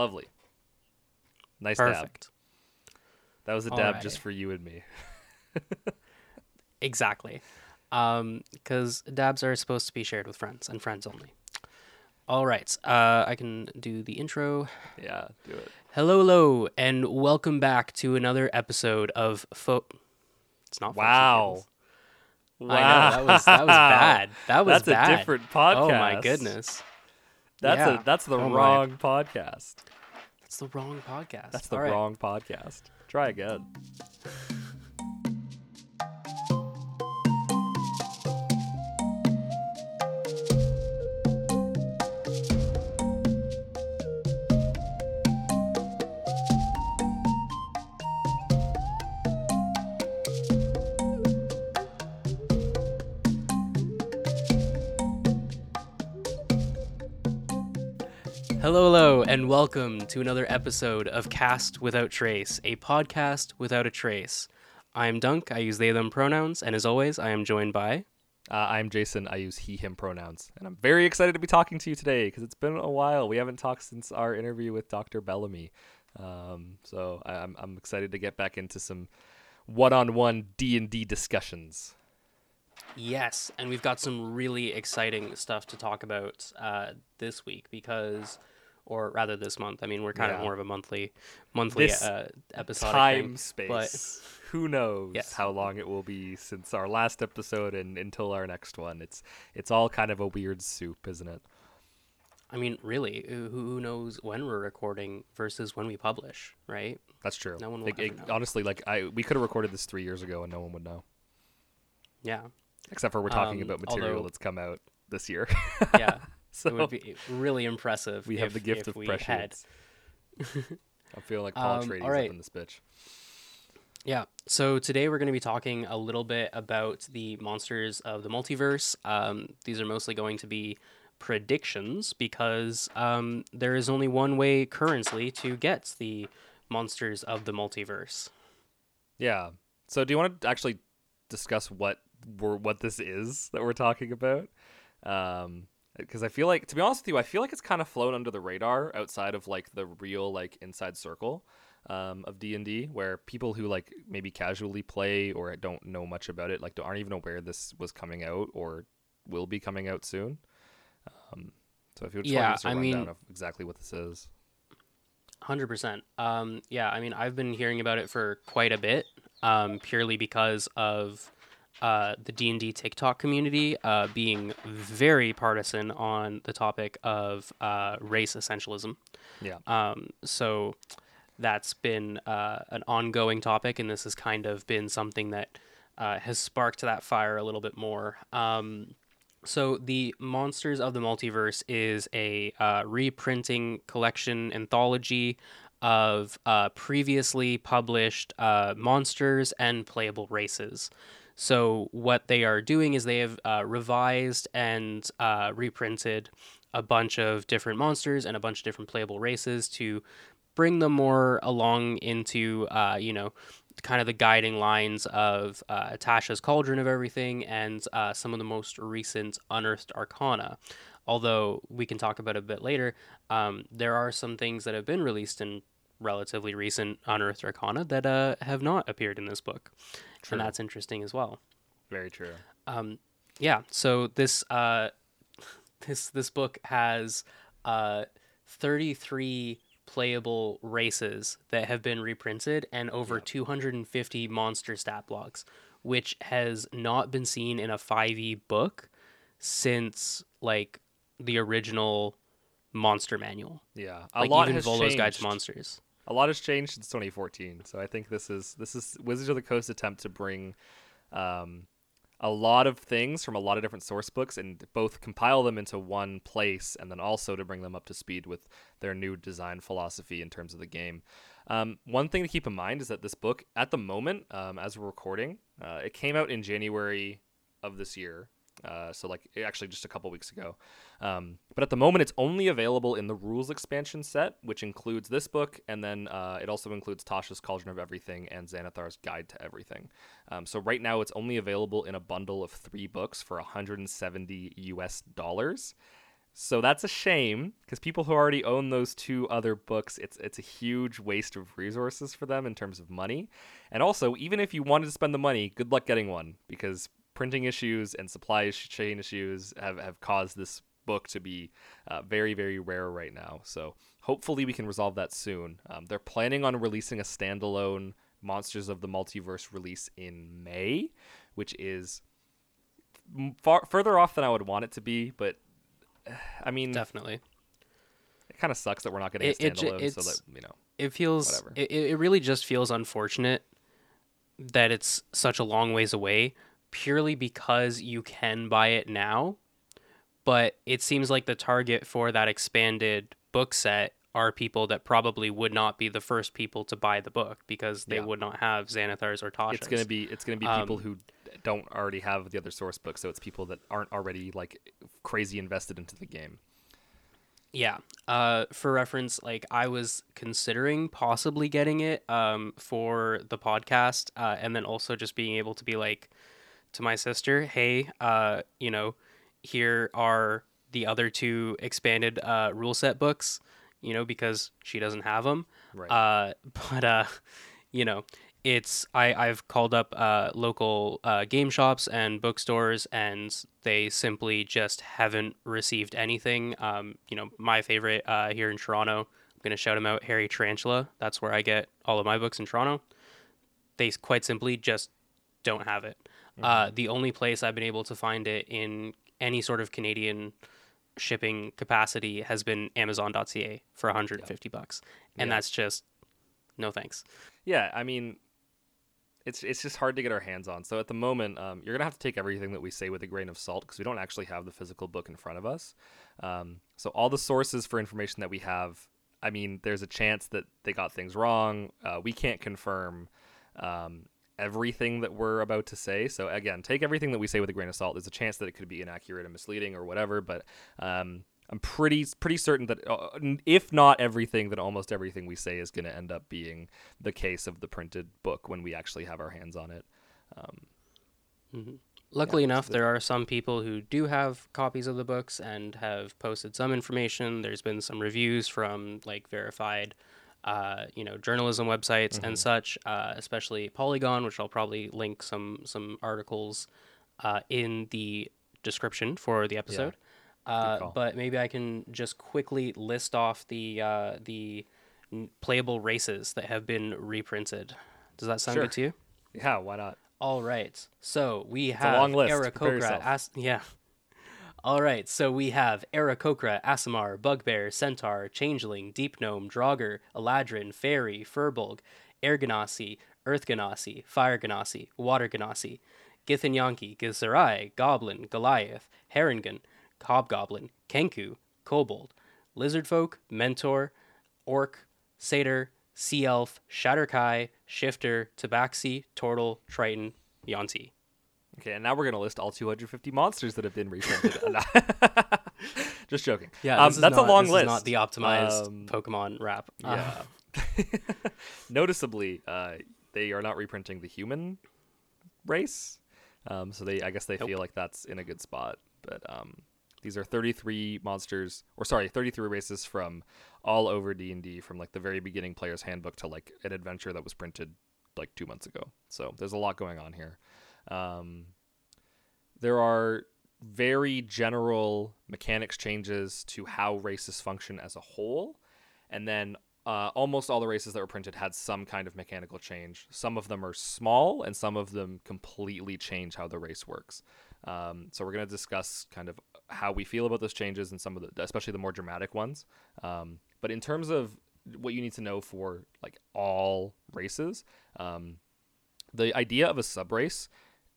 Lovely. Nice dab. That was a dab Alrighty. just for you and me. Exactly. Because dabs are supposed to be shared with friends and friends only. All right. Uh, I can do the intro. Yeah, do it. Hello, hello, and welcome back to another episode of Fo. It's not. Wow. Wow. I know that was that was bad. That was That's bad. a different podcast. Oh my goodness. That's Yeah. a that's the Oh my. wrong podcast. That's the wrong podcast. That's the All right. wrong podcast. Try again. Hello, hello, and welcome to another episode of Cast Without Trace, a podcast without a trace. I am Dunk. I use they them pronouns, and as always, I am joined by. Uh, I'm Jason. I use he him pronouns, and I'm very excited to be talking to you today because it's been a while. We haven't talked since our interview with Dr. Bellamy, um, so I, I'm I'm excited to get back into some one-on-one D and D discussions. Yes, and we've got some really exciting stuff to talk about uh, this week because, or rather this month. I mean, we're kind Yeah. of more of a monthly, monthly This uh, episode. Time thing, space. but- Who knows Yes. how long it will be since our last episode and until our next one. It's it's all kind of a weird soup, isn't it? I mean, really, who, who knows when we're recording versus when we publish, right? That's true. No one will it- know. honestly, like I we could have recorded this three years ago and no one would know. Yeah, Except for we're talking Um, about material although- that's come out this year. yeah. so it would be really impressive. we have the gift if of prescience. I feel like Paul Um, alright. up in this bitch. Yeah. So today we're going to be talking a little bit about the monsters of the multiverse. Um, these are mostly going to be predictions because um, there is only one way currently to get the monsters of the multiverse. Yeah. So do you want to actually discuss what we're what this is that we're talking about? Um because I feel like to be honest with you, I feel like it's kind of flown under the radar outside of like the real like inside circle um, of D and D, where people who like maybe casually play or don't know much about it, like aren't even aware this was coming out or will be coming out soon. Um, so if you would just Yeah, I give us a rundown mean- of exactly what this is. Hundred percent. Um, yeah, I mean, I've been hearing about it for quite a bit, um, purely because of uh, the D and D TikTok community uh, being very partisan on the topic of uh, race essentialism. Yeah. Um, so that's been uh, an ongoing topic, and this has kind of been something that uh, has sparked that fire a little bit more. Um, so the Monsters of the Multiverse is a uh, reprinting collection anthology of uh, previously published uh, monsters and playable races. So what they are doing is they have uh, revised and uh, reprinted a bunch of different monsters and a bunch of different playable races to bring them more along into uh, you know kind of the guiding lines of uh, Tasha's Cauldron of Everything and uh, some of the most recent unearthed arcana. Although we can talk about a bit later, um, there are some things that have been released in relatively recent unearthed arcana that uh, have not appeared in this book, True. and that's interesting as well. Very true. Um, yeah. So this uh, this this book has uh, thirty three playable races that have been reprinted and over Yeah. two hundred and fifty monster stat blocks, which has not been seen in a five e book since like the original monster manual. Yeah. A Like lot even has Volo's Guide to changed. Monsters. A lot has changed since 2014 so i think this is this is wizards of the coast attempt to bring um, a lot of things from a lot of different source books and both compile them into one place and then also to bring them up to speed with their new design philosophy in terms of the game. Um, one thing to keep in mind is that this book at the moment um, as we're recording uh, it came out in january of this year uh, so like actually just a couple weeks ago um, but at the moment, it's only available in the rules expansion set, which includes this book, and then uh, it also includes Tasha's Cauldron of Everything and Xanathar's Guide to Everything. Um, so right now, it's only available in a bundle of three books for 170 US dollars. So that's a shame because people who already own those two other books, it's it's a huge waste of resources for them in terms of money. And also, even if you wanted to spend the money, good luck getting one because printing issues and supply chain issues have, have caused this book to be uh, very very rare right now. So hopefully we can resolve that soon. Um, they're planning on releasing a standalone Monsters of the Multiverse release in May, which is far further off than I would want it to be, but I mean, definitely. It kind of sucks that we're not getting It- a it standalone, so that you know. It feels Whatever. it, it really just feels unfortunate that it's such a long ways away purely because you can buy it now, but it seems like the target for that expanded book set are people that probably would not be the first people to buy the book because they Yeah. would not have Xanathars or Tasha's. It's gonna be it's gonna be people Um, who don't already have the other source book, so it's people that aren't already like crazy invested into the game. Yeah. Uh, for reference, like I was considering possibly getting it um, for the podcast, uh, and then also just being able to be like to my sister, "Hey, uh, you know, here are the other two expanded uh, rule set books," you know, because she doesn't have them. Right. Uh, but uh, you know, it's I I've called up uh, local uh, game shops and bookstores, and they simply just haven't received anything. Um, you know, my favorite uh, here in Toronto. I'm gonna shout him out, Hairy Tarantula. That's where I get all of my books in Toronto. They quite simply just don't have it. Uh, the only place I've been able to find it in any sort of Canadian shipping capacity has been Amazon.ca for 150 bucks, and Yeah. that's just no thanks. Yeah, I mean, it's it's just hard to get our hands on. So at the moment, um, you're gonna have to take everything that we say with a grain of salt because we don't actually have the physical book in front of us. Um, so all the sources for information that we have, I mean, there's a chance that they got things wrong. Uh, we can't confirm um, everything that we're about to say. So again, take everything that we say with a grain of salt. There's a chance that it could be inaccurate and misleading or whatever, but um, I'm pretty pretty certain that uh, if not everything, then almost everything we say is going to end up being the case of the printed book when we actually have our hands on it. Um, Luckily Yeah, enough, so there are some people who do have copies of the books and have posted some information. There's been some reviews from like verified, uh, you know, journalism websites Mm-hmm. and such, uh, especially Polygon, which I'll probably link some some articles uh, in the description for the episode. Uh, but maybe I can just quickly list off the uh, the playable races that have been reprinted. Does that sound Sure. good to you? yeah, why not? All right. So we have. Prepare Aarakocra. As- yeah. All right. So we have Aarakocra, Aasimar, Bugbear, Centaur, Changeling, Deep Gnome, Duergar, Eladrin, Fairy, Furbolg, Air Ganassi, Earth Ganassi, Fire Ganassi, Water Ganassi, Githyanki, Githzerai, Goblin, Goliath, Harengon, Hobgoblin, Kenku, Kobold, Lizardfolk, Minotaur, Orc, Satyr, Sea Elf, Shadar-kai, Shifter, Tabaxi, Tortle, Triton, Yuan-ti. Okay, and now we're gonna list all 250 monsters that have been reprinted. Just joking. Yeah, um, that's not, a long list. Is not the optimized Um, Pokemon wrap. Yeah. Noticeably, uh, they are not reprinting the human race, um, so they I guess they Nope. feel like that's in a good spot. But um, these are 33 monsters, or sorry, 33 races from all over D and D, from like the very beginning player's handbook to like an adventure that was printed like two months ago. So there's a lot going on here. Um, there are very general mechanics changes to how races function as a whole and then uh, almost all the races that were printed had some kind of mechanical change. Some of them are small, and some of them completely change how the race works. Um, so we're going to discuss kind of how we feel about those changes and some of the, especially the more dramatic ones. Um, but in terms of what you need to know for like all races, um, the idea of a sub race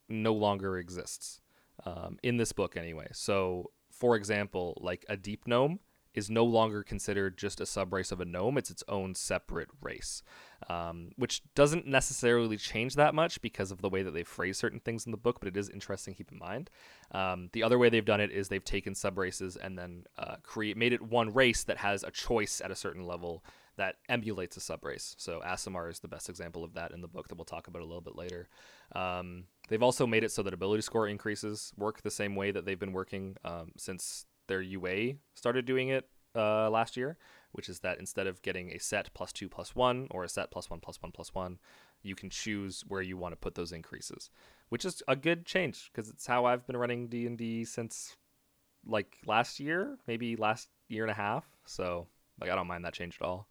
no longer exists um, in this book anyway. So, for example, like a deep gnome is no longer considered just a subrace of a gnome; it's its own separate race, um, which doesn't necessarily change that much because of the way that they phrase certain things in the book. But it is interesting to keep in mind. Um, the other way they've done it is they've taken subraces and then uh, create made it one race that has a choice at a certain level that emulates a subrace. So Aasimar is the best example of that in the book that we'll talk about a little bit later. Um, they've also made it so that ability score increases work the same way that they've been working um, since their UA started doing it uh, last year, which is that instead of getting a set plus two plus one or a set plus one plus one plus one, you can choose where you want to put those increases, which is a good change because it's how I've been running D and D since like last year, maybe last year and a half. So like I don't mind that change at all.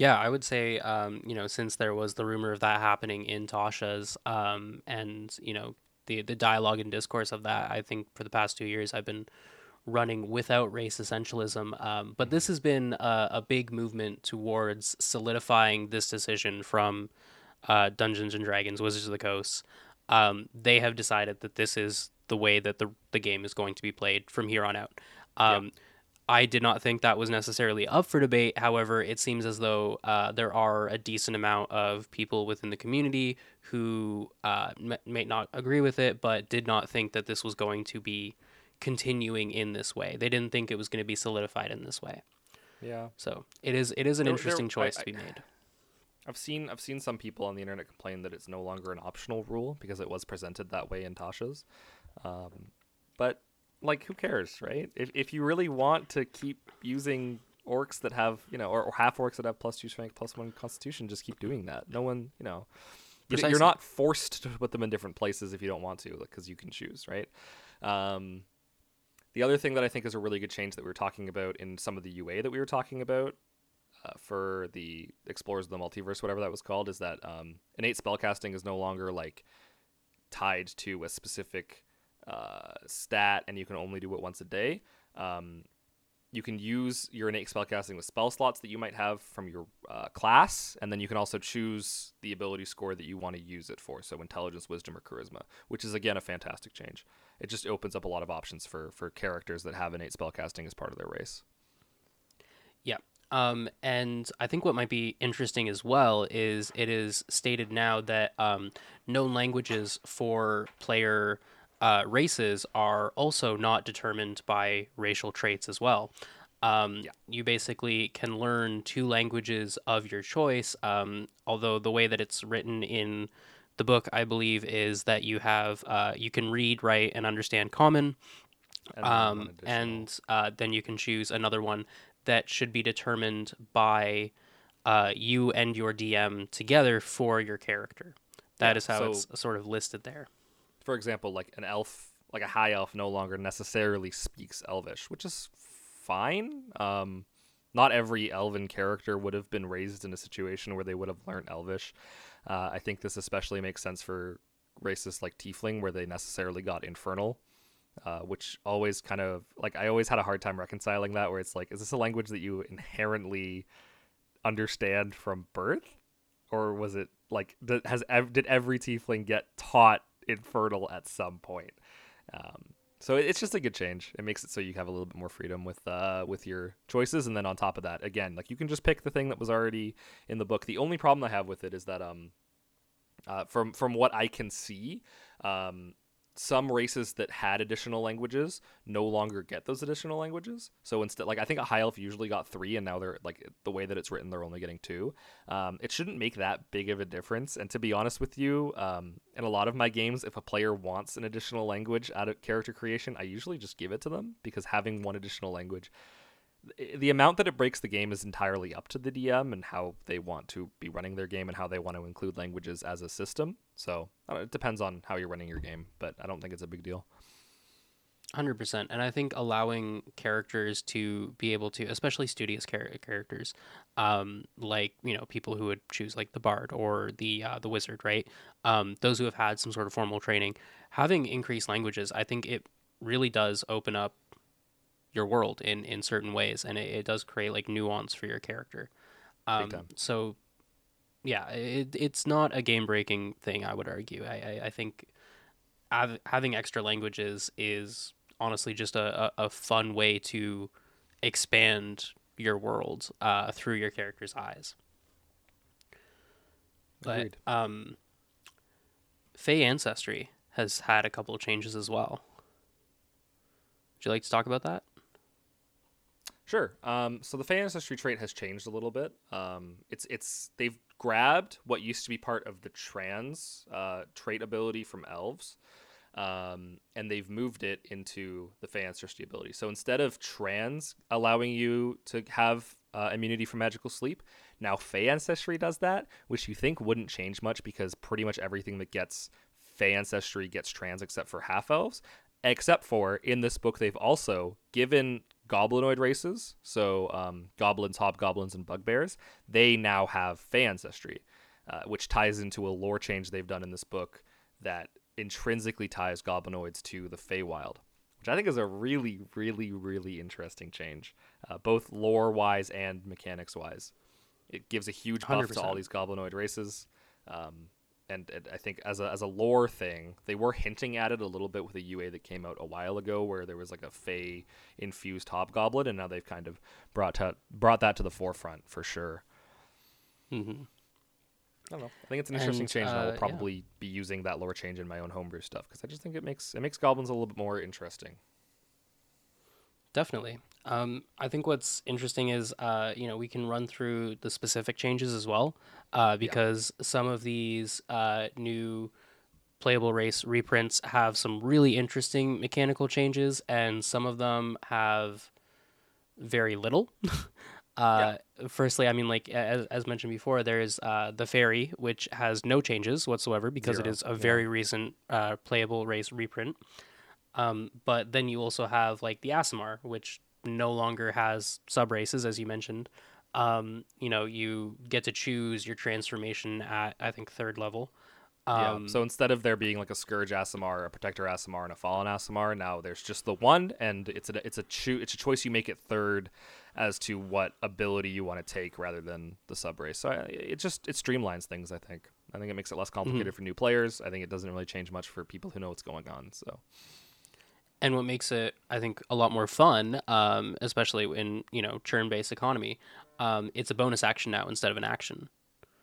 Yeah, I would say, um, you know, since there was the rumor of that happening in Tasha's, um, and you know, the the dialogue and discourse of that, I think for the past two years, I've been running without race essentialism. Um, but this has been a, a, big movement towards solidifying this decision from uh, Dungeons and Dragons, Wizards of the Coast. Um, they have decided that this is the way that the the game is going to be played from here on out. Um, yeah. I did not think that was necessarily up for debate. However, it seems as though uh, there are a decent amount of people within the community who uh, may not agree with it, but did not think that this was going to be continuing in this way. They didn't think it was going to be solidified in this way. Yeah. So it is it is an there, interesting there, choice I, to be made. I've seen I've seen some people on the internet complain that it's no longer an optional rule because it was presented that way in Tasha's. Um, but like who cares, right? If if you really want to keep using orcs that have you know or, or half orcs that have plus two strength plus one constitution, just keep doing that. No one you know. Precisely. You're not forced to put them in different places if you don't want to, because you can choose, right? Um, the other thing that I think is a really good change that we were talking about in some of the UA that we were talking about uh, for the Explorers of the Multiverse, whatever that was called, is that um, innate spellcasting is no longer like tied to a specific uh, stat and you can only do it once a day. Um, you can use your innate spellcasting with spell slots that you might have from your uh, class, and then you can also choose the ability score that you want to use it for. So intelligence, wisdom, or charisma, which is again a fantastic change. It just opens up a lot of options for for characters that have innate spellcasting as part of their race. Yeah. Um, and I think what might be interesting as well is it is stated now that um, known languages for player uh, races are also not determined by racial traits as well. Um, yeah. You basically can learn two languages of your choice, um, although the way that it's written in the book, I believe, is that you have uh, you can read, write, and understand Common, um, and uh, then you can choose another one that should be determined by uh, you and your DM together for your character. That yeah, is how so, it's sort of listed there for example, like an elf, like a high elf, no longer necessarily speaks Elvish, which is fine. Um, not every elven character would have been raised in a situation where they would have learned Elvish. Uh, I think this especially makes sense for races like Tiefling, where they necessarily got Infernal, uh, which always kind of like I always had a hard time reconciling that. Where it's like, is this a language that you inherently understand from birth, or was it like has did every Tiefling get taught infernal at some point. Um, so it's just a good change. It makes it so you have a little bit more freedom with uh, with your choices, and then on top of that, again, like you can just pick the thing that was already in the book. The only problem I have with it is that um, uh, from from what I can see, um, some races that had additional languages no longer get those additional languages. So instead, like I think a high elf usually got three, and now they're like the way that it's written, they're only getting two. Um, it shouldn't make that big of a difference. And to be honest with you, um, in a lot of my games, if a player wants an additional language out of character creation, I usually just give it to them because having one additional language the amount that it breaks the game is entirely up to the DM and how they want to be running their game and how they want to include languages as a system. So it depends on how you're running your game, but I don't think it's a big deal. 100% and i think allowing characters to be able to especially studious char- characters um, like you know people who would choose like the bard or the uh, the wizard right um, those who have had some sort of formal training having increased languages i think it really does open up your world in in certain ways, and it, it does create like nuance for your character. Um, so, yeah, it, it's not a game breaking thing. I would argue. I I, I think av- having extra languages is honestly just a, a, a, fun way to expand your world uh, through your character's eyes. But um, Fey Ancestry has had a couple of changes as well. Would you like to talk about that? Sure. Um, so the Fey ancestry trait has changed a little bit. Um, it's it's they've grabbed what used to be part of the Trance uh, trait ability from elves, um, and they've moved it into the Fey Ancestry ability. So instead of Trance allowing you to have uh, immunity from magical sleep, now Fey Ancestry does that, which you think wouldn't change much because pretty much everything that gets Fey Ancestry gets Trance except for Half Elves. Except for in this book, they've also given goblinoid races, so um, goblins, hobgoblins, and bugbears, they now have Fey Ancestry, uh, which ties into a lore change they've done in this book that intrinsically ties goblinoids to the Feywild, which I think is a really, really, really interesting change, uh, both lore wise and mechanics wise. It gives a huge buff 100%. to all these goblinoid races. Um, and, and I think as a, as a lore thing, they were hinting at it a little bit with a UA that came out a while ago, where there was like a Fey infused hobgoblin, and now they've kind of brought to, brought that to the forefront for sure. hmm I don't know. I think it's an interesting And, change, and I uh, will yeah. probably be using that lore change in my own homebrew stuff because I just think it makes it makes goblins a little bit more interesting. Definitely. Um, I think what's interesting is, uh, you know, we can run through the specific changes as well, uh, because some of these uh, new playable race reprints have some really interesting mechanical changes, and some of them have very little. uh, Firstly, I mean, like as, as mentioned before, there's uh, the fairy, which has no changes whatsoever because it Zero, is a yeah. very recent uh, playable race reprint. Um, but then you also have like the Aasimar, which no longer has sub races, as you mentioned. Um, you know, you get to choose your transformation at I think third level. Um, yeah. So instead of there being like a scourge Aasimar, a protector Aasimar, and a fallen Aasimar, now there's just the one, and it's a it's a cho- it's a choice you make it third as to what ability you want to take rather than the sub race. So I, it just it streamlines things. I think. I think it makes it less complicated for new players. I think it doesn't really change much for people who know what's going on. So and what makes it I think a lot more fun, um, especially in you know churn-based economy, um, it's a bonus action now instead of an action.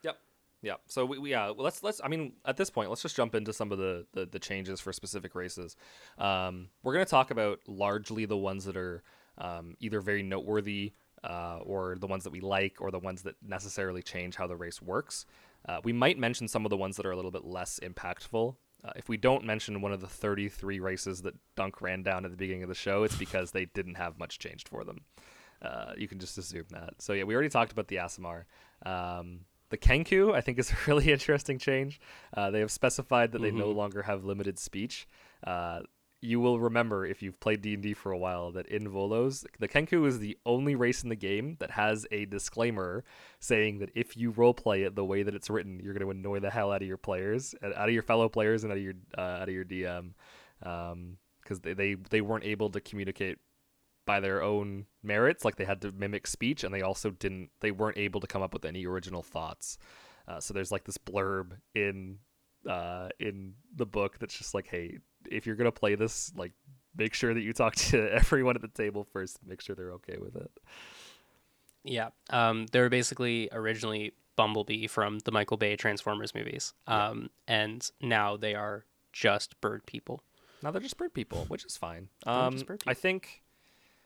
Yep. Yep. So we, we yeah, let's let's I mean at this point let's just jump into some of the the, the changes for specific races. Um, we're gonna talk about largely the ones that are um, either very noteworthy uh, or the ones that we like or the ones that necessarily change how the race works. Uh, we might mention some of the ones that are a little bit less impactful. Uh, if we don't mention one of the 33 races that Dunk ran down at the beginning of the show, it's because they didn't have much changed for them. Uh, you can just assume that. So yeah, we already talked about the Aasimar. Um, the Kenku, I think, is a really interesting change. Uh, they have specified that they no longer have limited speech. Uh, you will remember if you've played D&D for a while that in Volos, the Kenku is the only race in the game that has a disclaimer saying that if you roleplay it the way that it's written, you're going to annoy the hell out of your players, out of your fellow players, and out of your uh, out of your DM, because they, they they weren't able to communicate by their own merits like they had to mimic speech and they also didn't they weren't able to come up with any original thoughts. Uh, so there's like this blurb in uh, in the book that's just like hey if you're gonna play this like make sure that you talk to everyone at the table first make sure they're okay with it. Yeah, um, they were basically originally Bumblebee from the Michael Bay Transformers movies, um, and now they are just bird people. now they're just bird people which is fine. Um, i think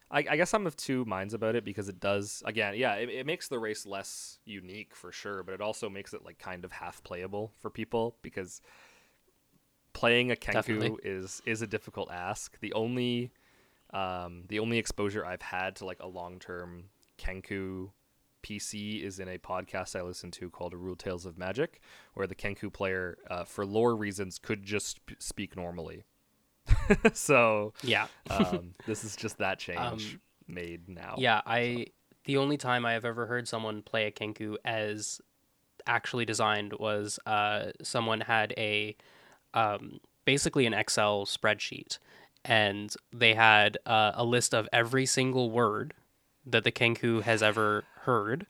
I, I guess i'm of two minds about it because it does again yeah it, it makes the race less unique for sure but it also makes it like kind of half playable for people because playing a kenku Definitely. is is a difficult ask the only um the only exposure i've had to like a long-term kenku pc is in a podcast i listen to called Rude Tales of Magic where the kenku player uh, for lore reasons could just sp- speak normally so Yeah, um, this is just that change Um, made now. yeah. I the only time I have ever heard someone play a Kenku as actually designed was uh, someone had a um, basically an Excel spreadsheet, and they had uh, a list of every single word that the Kenku has ever heard,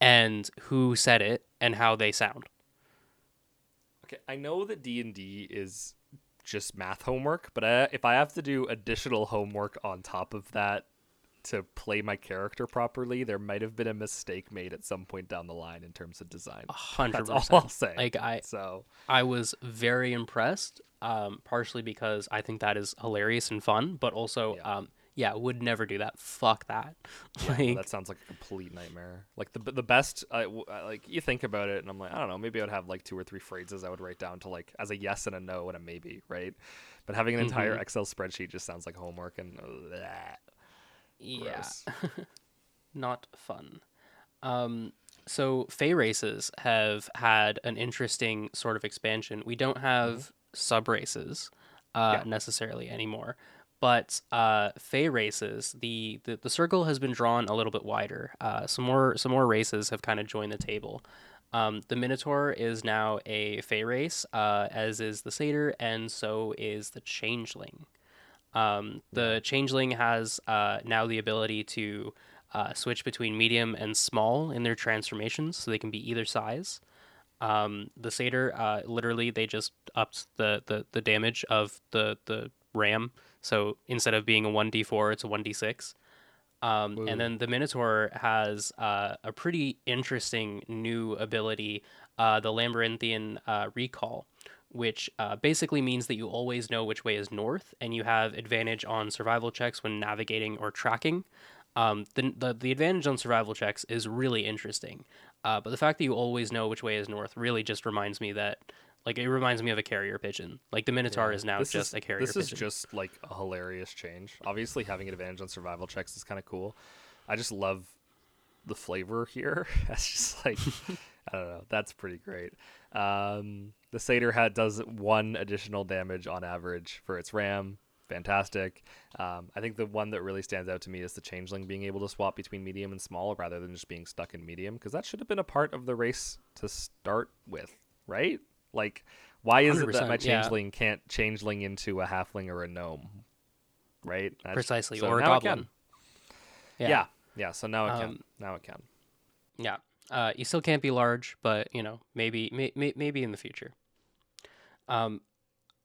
and who said it and how they sound. Okay, I know that D and D is just math homework, but I, if I have to do additional homework on top of that to play my character properly, there might have been a mistake made at some point down the line in terms of design. Hundred That's all I'll say. Like I, so I was very impressed, um, partially because I think that is hilarious and fun, but also Yeah. um, yeah, would never do that. Fuck that. Yeah, like, that sounds like a complete nightmare. Like the the best, w- uh, like you think about it, and I'm like, I don't know, maybe I'd have like two or three phrases I would write down to like as a yes and a no and a maybe, right? But having an entire Mhm. Excel spreadsheet just sounds like homework and bleh, yeah, not fun. Um, so Fey races have had an interesting sort of expansion. We don't have sub races uh, Yeah. necessarily anymore, but uh, Fey races the, the the circle has been drawn a little bit wider. Uh, some more some more races have kind of joined the table. Um, the Minotaur is now a Fey race, uh, as is the Satyr, and so is the Changeling. Um, the Changeling has uh, now the ability to uh, switch between medium and small in their transformations, so they can be either size. Um, the Satyr, uh, literally, they just upped the, the, the damage of the, the ram. So instead of being a 1d4, it's a 1d6. Um, and then the Minotaur has uh, a pretty interesting new ability, uh, the Labyrinthine uh, Recall, which uh, basically means that you always know which way is north and you have advantage on survival checks when navigating or tracking. Um, the, the, the advantage on survival checks is really interesting, uh, but the fact that you always know which way is north really just reminds me that, like, it reminds me of a carrier pigeon. Like, the Minotaur Yeah. is now This just is- a carrier This pigeon. is just like a hilarious change. Obviously, having an advantage on survival checks is kind of cool. I just love the flavor here. That's just like I don't know. That's pretty great. Um, the satyr hat does one additional damage on average for its ram. Fantastic. Um, I think the one that really stands out to me is the changeling being able to swap between medium and small rather than just being stuck in medium because that should have been a part of the race to start with, right? Like, why is it that my 100%, yeah. changeling can't changeling into a halfling or a gnome? Right? That's- Precisely, so or a goblin. can. Yeah. yeah. So now it can. Um, Now it can. Yeah. Uh, you still can't be large, but you know, maybe may, may, maybe in the future. Um,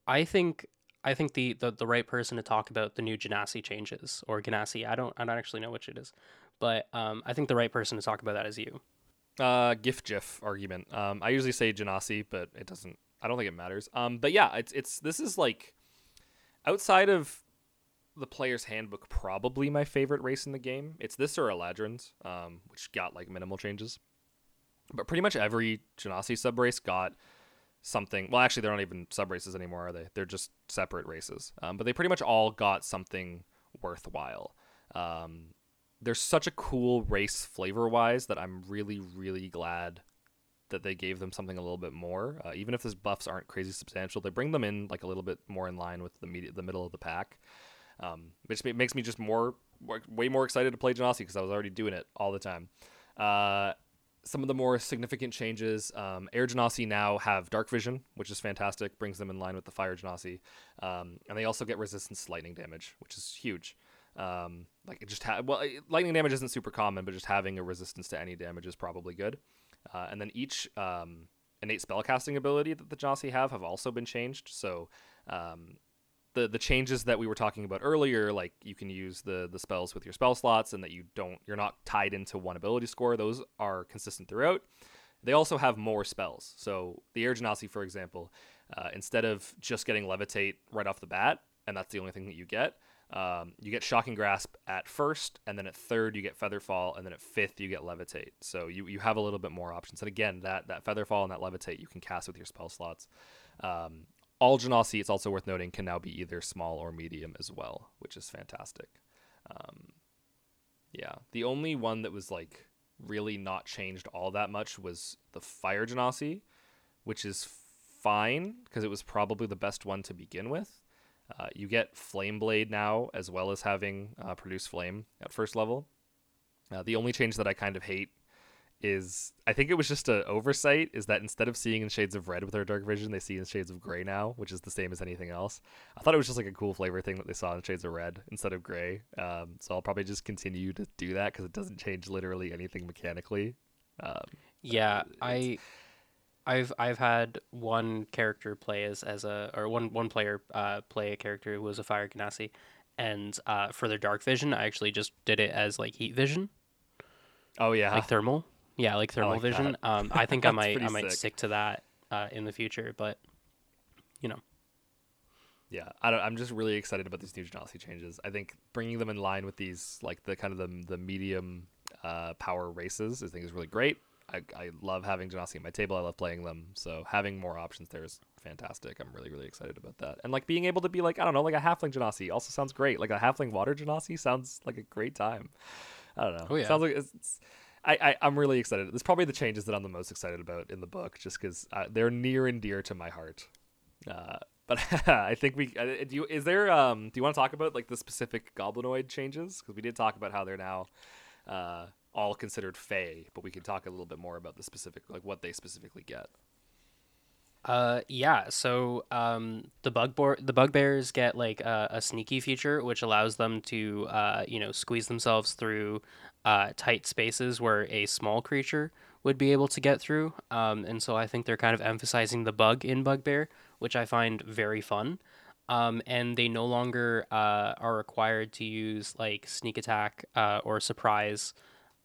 I think I think the, the the right person to talk about the new Genasi changes or Ganassi. I don't I don't actually know which it is, but um, I think the right person to talk about that is you. Uh, GIF GIF argument. Um, I usually say Genasi, but it doesn't. I don't think it matters. Um, but yeah, it's it's this is like outside of the player's handbook, probably my favorite race in the game. It's this or Eladrin's, um, which got like minimal changes. But pretty much every Genasi sub race got something. Well, actually, they're not even sub races anymore, are they? They're just separate races. Um, but they pretty much all got something worthwhile. Um, there's such a cool race flavor wise that I'm really, really glad that they gave them something a little bit more. Uh, even if those buffs aren't crazy substantial, they bring them in like a little bit more in line with the media, the middle of the pack, um, which makes me just more, way more excited to play Genasi because I was already doing it all the time. Uh, some of the more significant changes, um, Air Genasi now have Dark Vision, which is fantastic, brings them in line with the Fire Genasi, um, and they also get resistance to lightning damage, which is huge. Um, like it just ha- well, it- lightning damage isn't super common, but just having a resistance to any damage is probably good. Uh, and then each um, innate spellcasting ability that the Genasi have have also been changed. So um, the the changes that we were talking about earlier, like you can use the the spells with your spell slots, and that you don't you're not tied into one ability score. Those are consistent throughout. They also have more spells. So the Air Genasi, for example, uh, instead of just getting Levitate right off the bat, and that's the only thing that you get, um, you get Shocking Grasp at first, and then at third you get Featherfall, and then at fifth you get Levitate. So you, you have a little bit more options. And again, that that Featherfall and that Levitate you can cast with your spell slots. Um, all Genasi, it's also worth noting, can now be either small or medium as well, which is fantastic. Um, yeah, the only one that was like really not changed all that much was the Fire Genasi, which is fine because it was probably the best one to begin with. Uh, you get Flame Blade now, as well as having uh, Produce Flame at first level. Uh, the only change that I kind of hate is I think it was just an oversight. Is that instead of seeing in shades of red with our dark vision, they see in shades of gray now, which is the same as anything else. I thought it was just like a cool flavor thing that they saw in shades of red instead of gray. Um, so I'll probably just continue to do that because it doesn't change literally anything mechanically. Um, Yeah, I, I've I've had one character play as as a or one one player uh, play a character who was a fire ganassi, and uh, for their dark vision, I actually just did it as like heat vision, oh yeah, like thermal. Yeah, like thermal like vision. that. Um, I think I might I might sick. stick to that uh, in the future, but you know, Yeah, I don't, I'm just really excited about these new Genasi changes. I think bringing them in line with these, like the kind of the the medium uh, power races, I think is really great. I, I love having Genasi at my table. I love playing them. So having more options there is fantastic. I'm really really excited about that. And like being able to be like I don't know, like a halfling Genasi also sounds great. Like a halfling water Genasi sounds like a great time. I don't know. Oh, yeah. Sounds like it's. it's I, I, I'm really excited. It's probably the changes that I'm the most excited about in the book, just because uh, they're near and dear to my heart. Uh, but I think we uh, do. You, is there? Um, do you want to talk about like the specific goblinoid changes? Because we did talk about how they're now uh, all considered Fey, but we can talk a little bit more about the specific, like what they specifically get. Uh, yeah. So um, the bug boar- the bugbears get like a, a sneaky feature, which allows them to uh, you know squeeze themselves through uh, tight spaces where a small creature would be able to get through. Um, and so I think they're kind of emphasizing the bug in bugbear, which I find very fun. Um, and they no longer uh, are required to use like sneak attack uh, or surprise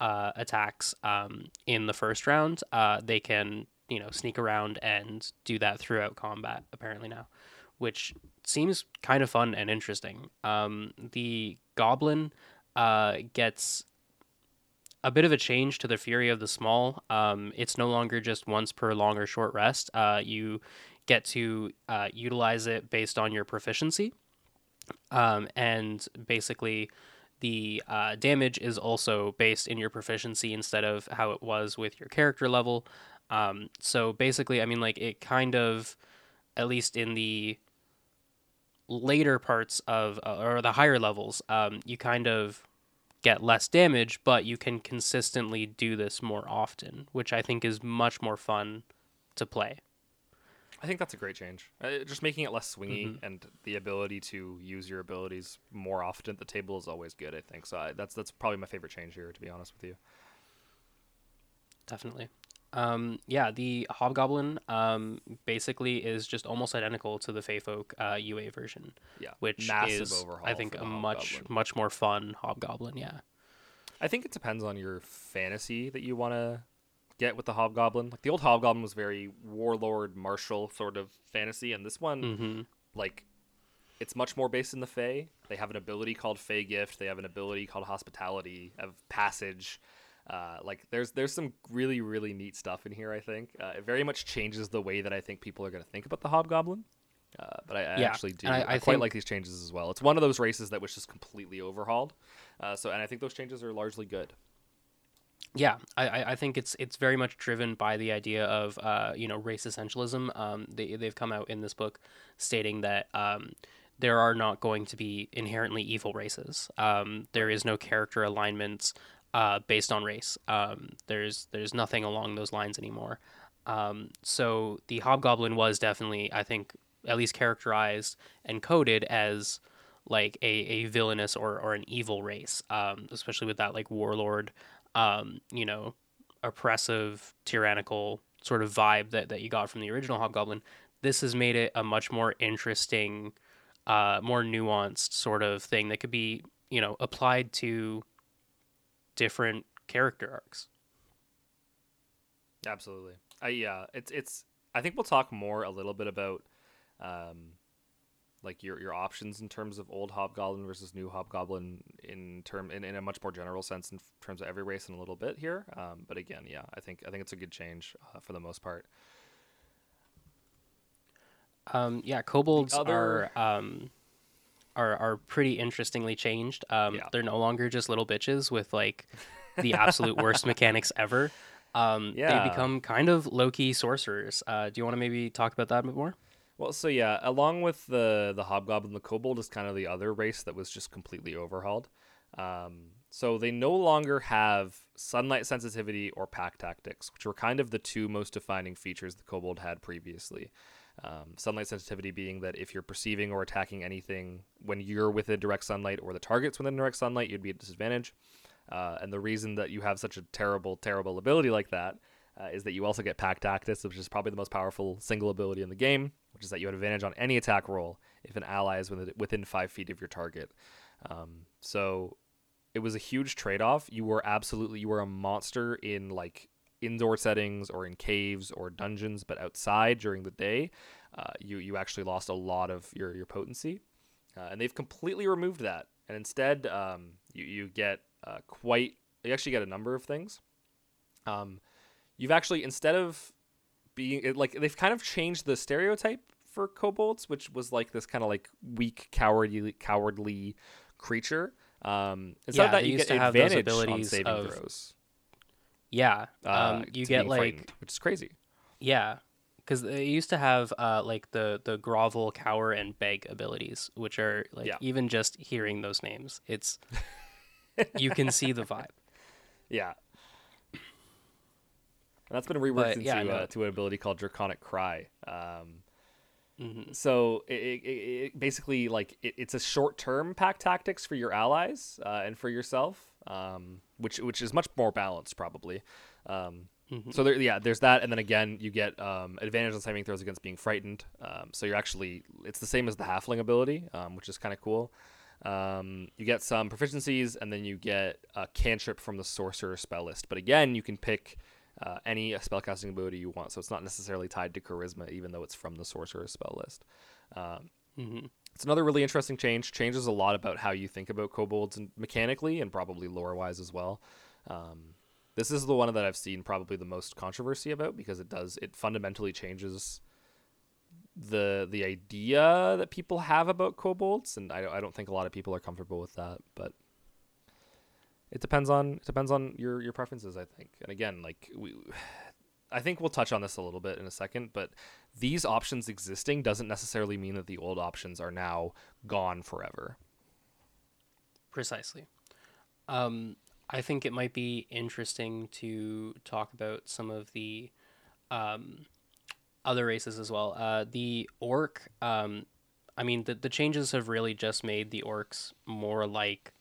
uh, attacks um, in the first round. Uh, they can you know sneak around and do that throughout combat apparently now, which seems kind of fun and interesting. Um, the goblin uh, gets a bit of a change to the Fury of the Small. Um, it's no longer just once per long or short rest. Uh, you get to uh, utilize it based on your proficiency. Um, and basically, the uh, damage is also based in your proficiency instead of how it was with your character level. Um, so basically, I mean, like, it kind of, at least in the later parts of, uh, or the higher levels, um, you kind of get less damage, but you can consistently do this more often, which I think is much more fun to play. I think that's a great change. Uh, just making it less swingy Mhm. and the ability to use your abilities more often at the table is always good. I think so. I, that's that's probably my favorite change here, to be honest with you. Definitely. Um, yeah, the Hobgoblin um, basically is just almost identical to the Feyfolk uh, UA version, Yeah, which massive is, overhaul. I think, a much Hobgoblin. much more fun Hobgoblin. Yeah. I think it depends on your fantasy that you want to get with the Hobgoblin. Like the old Hobgoblin was very warlord, martial sort of fantasy, and this one, Mm-hmm. like, it's much more based in the Fey. They have an ability called Fey Gift. They have an ability called Hospitality of Passage. Uh, like there's there's some really really neat stuff in here. I think uh, it very much changes the way that I think people are going to think about the Hobgoblin. Uh, but I, I Yeah, actually do. I- I, I quite think- like these changes as well. It's one of those races that was just completely overhauled. Uh, so, and I think those changes are largely good. Yeah, I, I I think it's it's very much driven by the idea of uh, you know race essentialism. Um, they they've come out in this book stating that um, there are not going to be inherently evil races. Um, there is no character alignments uh, based on race. Um, there's there's nothing along those lines anymore. Um, so the hobgoblin was definitely, I think, at least characterized and coded as like a, a villainous or, or an evil race, um, especially with that like warlord, um, you know, oppressive, tyrannical sort of vibe that, that you got from the original Hobgoblin. This has made it a much more interesting, uh, more nuanced sort of thing that could be, you know, applied to different character arcs. Absolutely. I yeah, it's it's. I think we'll talk more a little bit about, um, like your your options in terms of old Hobgoblin versus new Hobgoblin in term in, in a much more general sense in terms of every race in a little bit here. Um, but again, yeah, I think I think it's a good change uh, for the most part. Um, yeah, kobolds other- are um, are are pretty interestingly changed. Um, Yeah. They're no longer just little bitches with like the absolute worst mechanics ever. Um, Yeah. They become kind of low key sorcerers. Uh, do you want to maybe talk about that a bit more? Well, so yeah, along with the the hobgoblin, the kobold is kind of the other race that was just completely overhauled. Um, so they no longer have sunlight sensitivity or pack tactics, which were kind of the two most defining features the kobold had previously. Um, sunlight sensitivity being that if you're perceiving or attacking anything when you're within direct sunlight or the target's within direct sunlight, you'd be at disadvantage. Uh, and the reason that you have such a terrible, terrible ability like that uh, is that you also get Pack Tactics, which is probably the most powerful single ability in the game, which is that you have advantage on any attack roll if an ally is within, within five feet of your target. Um, so it was a huge trade off. You were absolutely you were a monster in like indoor settings or in caves or dungeons, but outside during the day, uh, you you actually lost a lot of your your potency, uh, and they've completely removed that. And instead, um, you you get uh, quite you actually get a number of things. Um, you've actually instead of being it, like they've kind of changed the stereotype for kobolds, which was like this kind of like weak, cowardly, cowardly creature. Um, instead Yeah, of that, you get advantage on saving of- throws. Yeah. uh, Um, you to get like which is crazy. yeah, because they used to have uh like the the grovel, cower, and beg abilities, which are like Yeah. even just hearing those names, it's you can see the vibe. Yeah. And that's been reworked But, yeah, into no. uh, to an ability called Draconic Cry. Um, Mhm. so it, it, it basically like it, it's a short term pack tactics for your allies uh, and for yourself, um, which which is much more balanced probably. Um, Mhm. So there, yeah, there's that, and then again you get um, advantage on saving throws against being frightened. Um, so you're actually it's the same as the halfling ability, um, which is kind of cool. Um, you get some proficiencies, and then you get a cantrip from the sorcerer spell list. But again, you can pick uh, any spellcasting ability you want, so it's not necessarily tied to charisma, even though it's from the sorcerer spell list. Um, Mhm. It's another really interesting change. Changes a lot about how you think about kobolds and mechanically, and probably lore wise as well. Um, this is the one that I've seen probably the most controversy about because it does it fundamentally changes the the idea that people have about kobolds, and I, I don't think a lot of people are comfortable with that. But it depends on it depends on your your preferences, I think. And again, like we. I think we'll touch on this a little bit in a second, but these options existing doesn't necessarily mean that the old options are now gone forever. Precisely. Um, I think it might be interesting to talk about some of the um, other races as well. Uh, the orc, um, I mean, the, the changes have really just made the orcs more like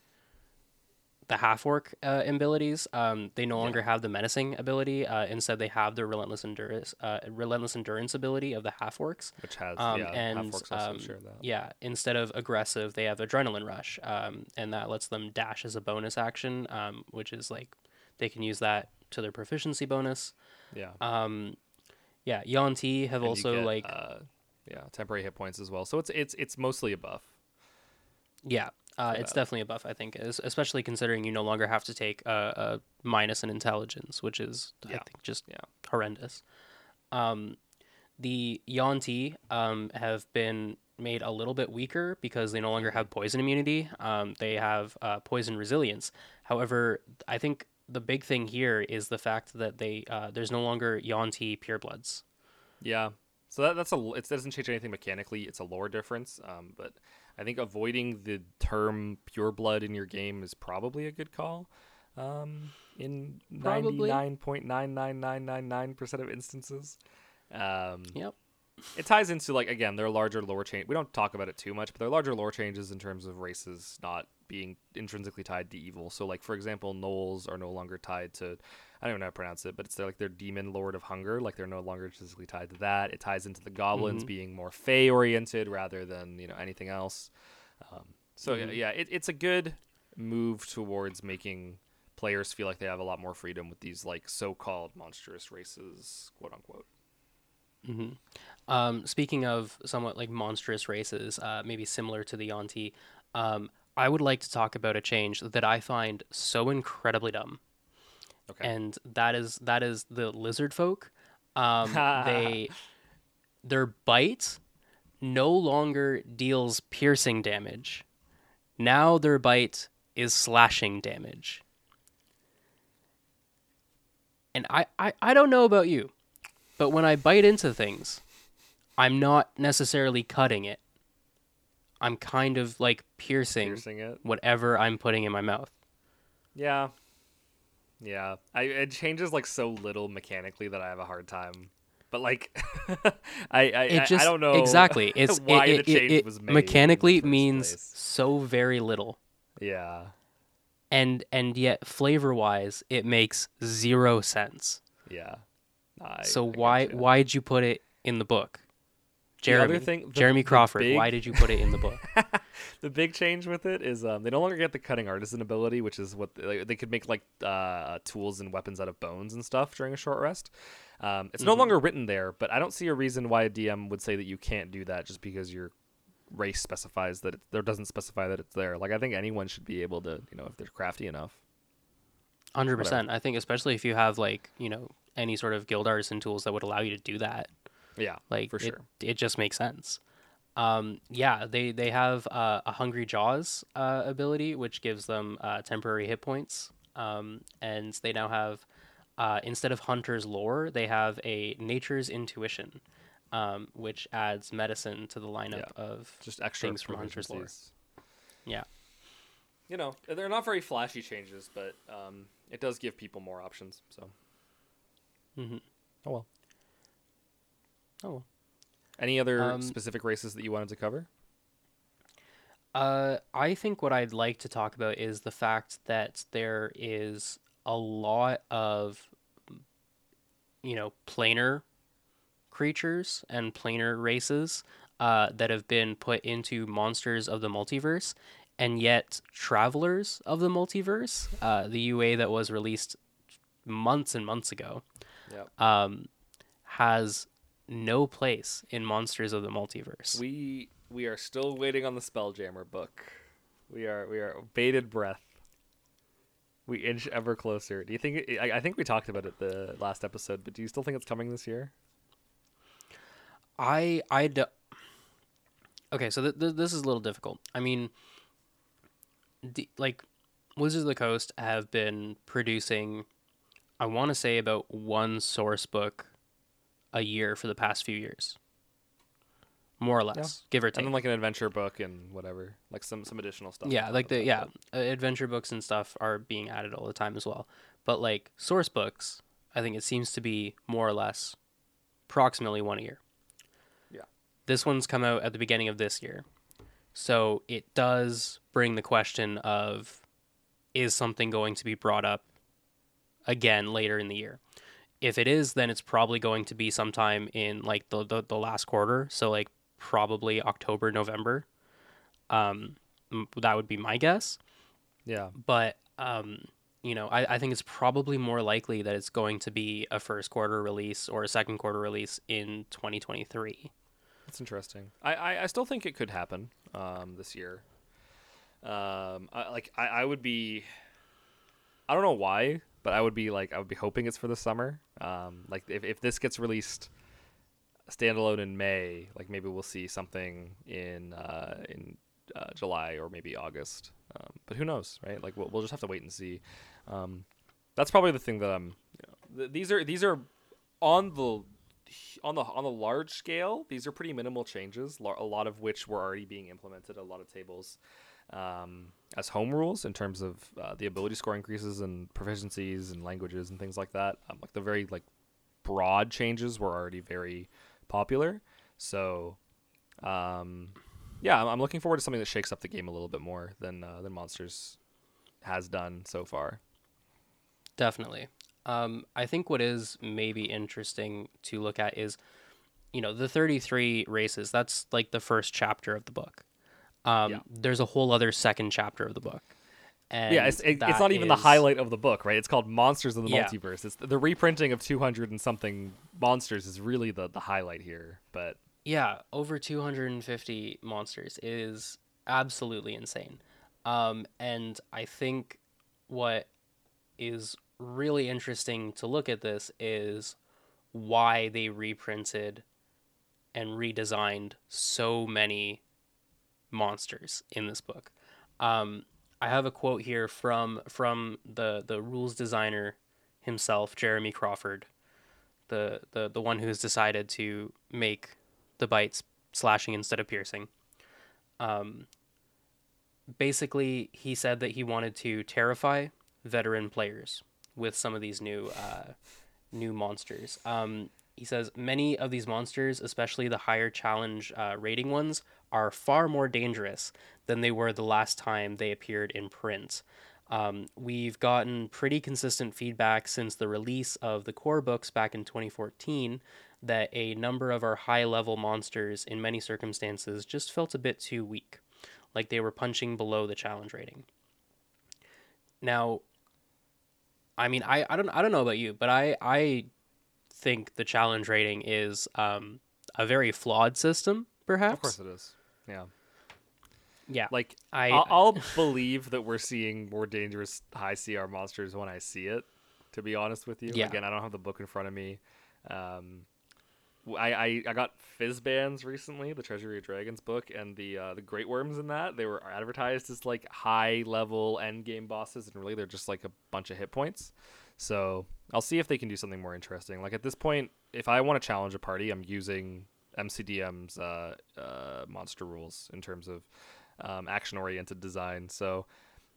the half orc uh, abilities. Um, they no Yeah. longer have the menacing ability. Uh, instead, they have the relentless endurance, uh, relentless endurance ability of the half orcs. which has Um, yeah, and um, share that. yeah, instead of aggressive, they have adrenaline rush, um, and that lets them dash as a bonus action, um, which is like they can use that to their proficiency bonus. Yeah, Um, yeah, Yuan-ti have And also get, like uh, yeah temporary hit points as well. So it's it's it's mostly a buff. yeah, uh, it's definitely a buff. I think, es- especially considering you no longer have to take a, a minus in intelligence, which is I think just Yeah. horrendous. Um, the Yuan-ti um, have been made a little bit weaker because they no longer have poison immunity. Um, they have uh, poison resilience. However, I think the big thing here is the fact that they uh, there's no longer Yuan-ti purebloods. Yeah. So that, that's a it doesn't change anything mechanically. It's a lore difference. Um, but I think avoiding the term pure blood in your game is probably a good call. Um, in ninety nine point nine nine nine nine nine percent of instances. Um, Yep. It ties into like again their larger lore change. We don't talk about it too much, but their larger lore changes in terms of races not being intrinsically tied to evil. So like for example, gnolls are no longer tied to I don't even know how to pronounce it, but it's their, like their demon lord of hunger. Like they're no longer intrinsically tied to that. It ties into the goblins Mhm. being more fey oriented rather than you know anything else. Um, so yeah, Mhm. yeah, it, it's a good move towards making players feel like they have a lot more freedom with these like so-called monstrous races, quote unquote. hmm Um, speaking of somewhat like monstrous races, uh, maybe similar to the Yuan-ti, um, I would like to talk about a change that I find so incredibly dumb, Okay. and that is that is the lizard folk. Um, they their bite no longer deals piercing damage. Now their bite is slashing damage. And I, I, I don't know about you, but when I bite into things, I'm not necessarily cutting it. I'm kind of like piercing, Piercing it. whatever I'm putting in my mouth. Yeah. Yeah. I it changes like so little mechanically that I have a hard time. But like I I, just I don't know exactly. It's why it, the it- change it- was made. mechanically means place. so very little. Yeah. and and yet flavor wise it makes zero sense Yeah. I, so I why gotcha. why'd you put it in the book The other jeremy thing- the- jeremy crawford big- why did you put it in the book the big change with it is um, they no longer get the cunning artisan ability, which is what they, they could make like uh, tools and weapons out of bones and stuff during a short rest. Um, it's no Mhm. longer written there, but I don't see a reason why a DM would say that you can't do that just because your race specifies that it, there doesn't specify that it's there. Like I think anyone should be able to, you know, if they're crafty enough. Hundred percent. I think especially if you have like you know any sort of guild artisan tools that would allow you to do that, Yeah, like for sure. it just makes sense. Um, yeah, they they have uh, a hungry jaws uh, ability, which gives them uh, temporary hit points, um, and they now have uh, instead of hunter's lore, they have a nature's intuition, um, which adds medicine to the lineup of Just extra things from Hunter's Lore. yeah. You know, they're not very flashy changes, but um, it does give people more options. So, hmm oh well. Oh. Any other Um, specific races that you wanted to cover? Uh, I think what I'd like to talk about is the fact that there is a lot of, you know, planar creatures and planar races uh, that have been put into monsters of the multiverse, and yet travelers of the multiverse, uh, the UA that was released months and months ago, Yep. um, has no place in monsters of the multiverse. We we are still waiting on the Spelljammer book. We are we are bated breath. We inch ever closer. Do you think? It, I, I think we talked about it the last episode, but do you still think it's coming this year? I I d- okay. So th- th- this is a little difficult. I mean, the, like Wizards of the Coast have been producing, I want to say about one source book a year for the past few years, more or less, give or take. And then like an adventure book and whatever, like some some additional stuff. yeah, like the that, yeah, but- uh, adventure books and stuff are being added all the time as well. But like source books, I think it seems to be more or less, approximately one a year. Yeah. This one's come out at the beginning of this year, so it does bring the question of, is something going to be brought up again later in the year? If it is, then it's probably going to be sometime in like the the, the last quarter, so like probably October, November. Um, that would be my guess Yeah. but um, you know, I, I think it's probably more likely that it's going to be a first quarter release or a second quarter release in 2023. That's interesting. I, I, I still think it could happen um, this year. Um, I, like I, I would be, I don't know why, but I would be like I would be hoping it's for the summer. Um, like if if this gets released standalone in May, like maybe we'll see something in uh, in uh, July or maybe August. Um, but who knows, right? Like we'll, we'll just have to wait and see. Um, that's probably the thing that I'm. You know, th- these are these are on the on the on the large scale. These are pretty minimal changes. A lot of which were already being implemented. A lot of tables um, as home rules in terms of uh, the ability score increases and proficiencies and languages and things like that. Um, like the very like broad changes were already very popular. So, um, yeah, I'm, I'm looking forward to something that shakes up the game a little bit more than uh, than Monsters has done so far. Definitely. Um, I think what is maybe interesting to look at is, you know, the 33 races. That's like the first chapter of the book. Um, Yeah. There's a whole other second chapter of the book. And yeah, it's, it, it's not even the highlight of the book, right? It's called Monsters of the Yeah. Multiverse. It's the reprinting of 200 and something monsters is really the, the highlight here. But Yeah, over 250 monsters is absolutely insane. Um, and I think what is really interesting to look at this is why they reprinted and redesigned so many monsters in this book. Um, I have a quote here from from the the rules designer himself, Jeremy Crawford, the the the one who's decided to make the bites slashing instead of piercing. Um, basically, he said that he wanted to terrify veteran players with some of these new uh, new monsters. Um, he says many of these monsters, especially the higher challenge uh, rating ones, are far more dangerous than they were the last time they appeared in print. Um, we've gotten pretty consistent feedback since the release of the core books back in 2014 that a number of our high level monsters, in many circumstances, just felt a bit too weak. like they were punching below the challenge rating. Now, I mean, I, I don't I don't know about you, but I I think the challenge rating is um, a very flawed system, perhaps. Of course it is. Yeah. Yeah. Like I I'll, I'll believe that we're seeing more dangerous high CR monsters when I see it. To be honest with you, Yeah. again, I don't have the book in front of me. Um, I, I, I got Fizzbands recently, the Treasury of Dragons book, and the uh, the Great Worms in that they were advertised as like high level end game bosses, and really they're just like a bunch of hit points. So I'll see if they can do something more interesting. Like at this point, if I want to challenge a party, I'm using MCDM's uh, uh, monster rules in terms of um, action oriented design. So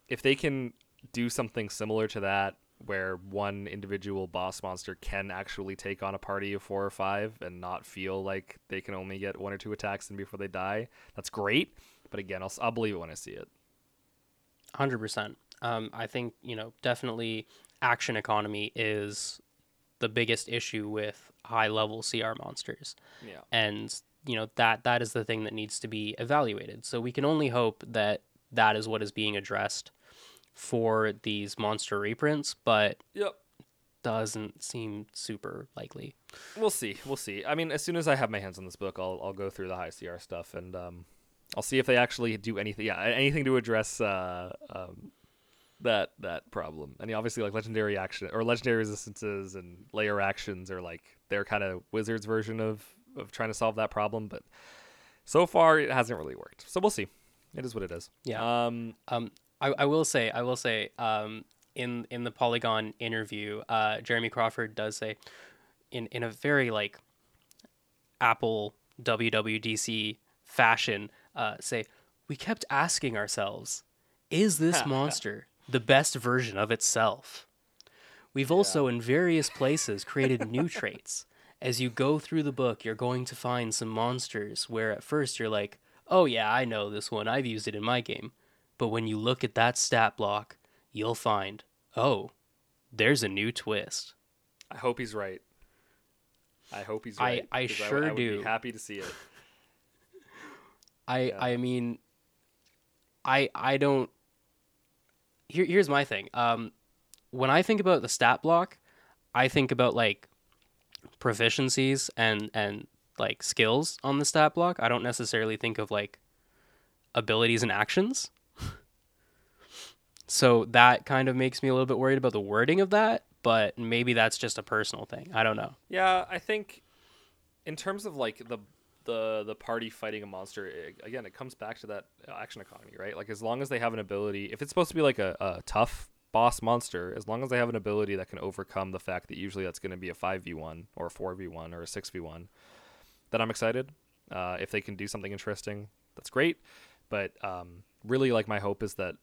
if they can do something similar to that, where one individual boss monster can actually take on a party of four or five and not feel like they can only get one or two attacks in before they die, that's great. But again, I'll, I'll believe it when I see it. Hundred percent. Um, I think you know definitely action economy is the biggest issue with high level CR monsters, Yeah. and you know that that is the thing that needs to be evaluated. So we can only hope that that is what is being addressed for these monster reprints, but Yep. doesn't seem super likely. We'll see. We'll see. I mean, as soon as I have my hands on this book, I'll I'll go through the high CR stuff and um, I'll see if they actually do anything. Yeah, anything to address uh, um, that that problem. And obviously, like legendary action or legendary resistances and lair actions are like they're kind of wizards version of of trying to solve that problem. But so far, it hasn't really worked. So we'll see. It is what it is. Yeah. Um. Um, I, I will say, I will say, um, in in the Polygon interview, uh, Jeremy Crawford does say, in in a very like Apple WWDC fashion, uh, say we kept asking ourselves, is this monster the best version of itself? We've also in various places created new traits. As you go through the book, you're going to find some monsters where at first you're like, oh yeah, I know this one, I've used it in my game. But when you look at that stat block, you'll find, oh, there's a new twist. I hope he's right. I hope he's I- right. I 'cause sure I would do. Be happy to see it. I Yeah. I mean I I don't here here's my thing. Um when I think about the stat block, I think about like proficiencies and and like skills on the stat block. I don't necessarily think of like abilities and actions. so that kind of makes me a little bit worried about the wording of that, but maybe that's just a personal thing. I don't know. Yeah, I think in terms of like the the the party fighting a monster, it, again, it comes back to that action economy, right? Like as long as they have an ability, if it's supposed to be like a, a tough boss monster, as long as they have an ability that can overcome the fact that usually that's going to be a five v one or a four v one or a six v one, then I'm excited. Uh, if they can do something interesting, that's great. But um, really, like my hope is that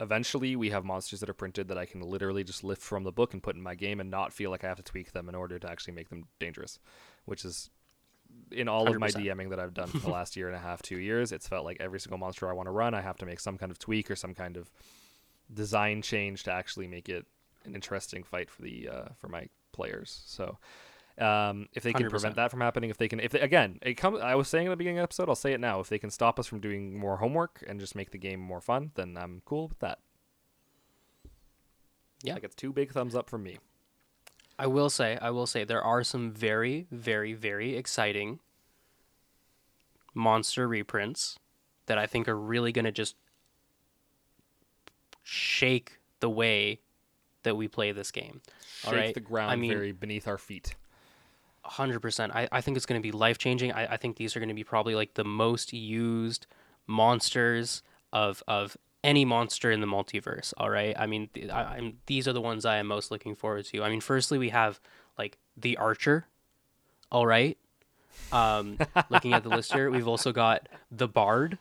eventually we have monsters that are printed that I can literally just lift from the book and put in my game and not feel like I have to tweak them in order to actually make them dangerous, which is in all of my DMing that I've done for the last year and a half, two years, it's felt like every single monster I want to run, I have to make some kind of tweak or some kind of design change to actually make it an interesting fight for the uh, for my players. So um, if they can 100%. prevent that from happening, if they can, if they, again, it comes. I was saying at the beginning of the episode, I'll say it now. If they can stop us from doing more homework and just make the game more fun, then I'm cool with that. Yeah. like it's two big thumbs up from me. I will say, I will say, there are some very, very, very exciting monster reprints that I think are really going to just shake the way that we play this game. Shake right. the ground I mean, very beneath our feet. hundred percent. I, I think it's going to be life changing. I, I think these are going to be probably like the most used monsters of of any monster in the multiverse. All right. I mean, th- I, I'm these are the ones I am most looking forward to. I mean, firstly, we have like the Archer. All right. Um, looking at the list here, we've also got the Bard.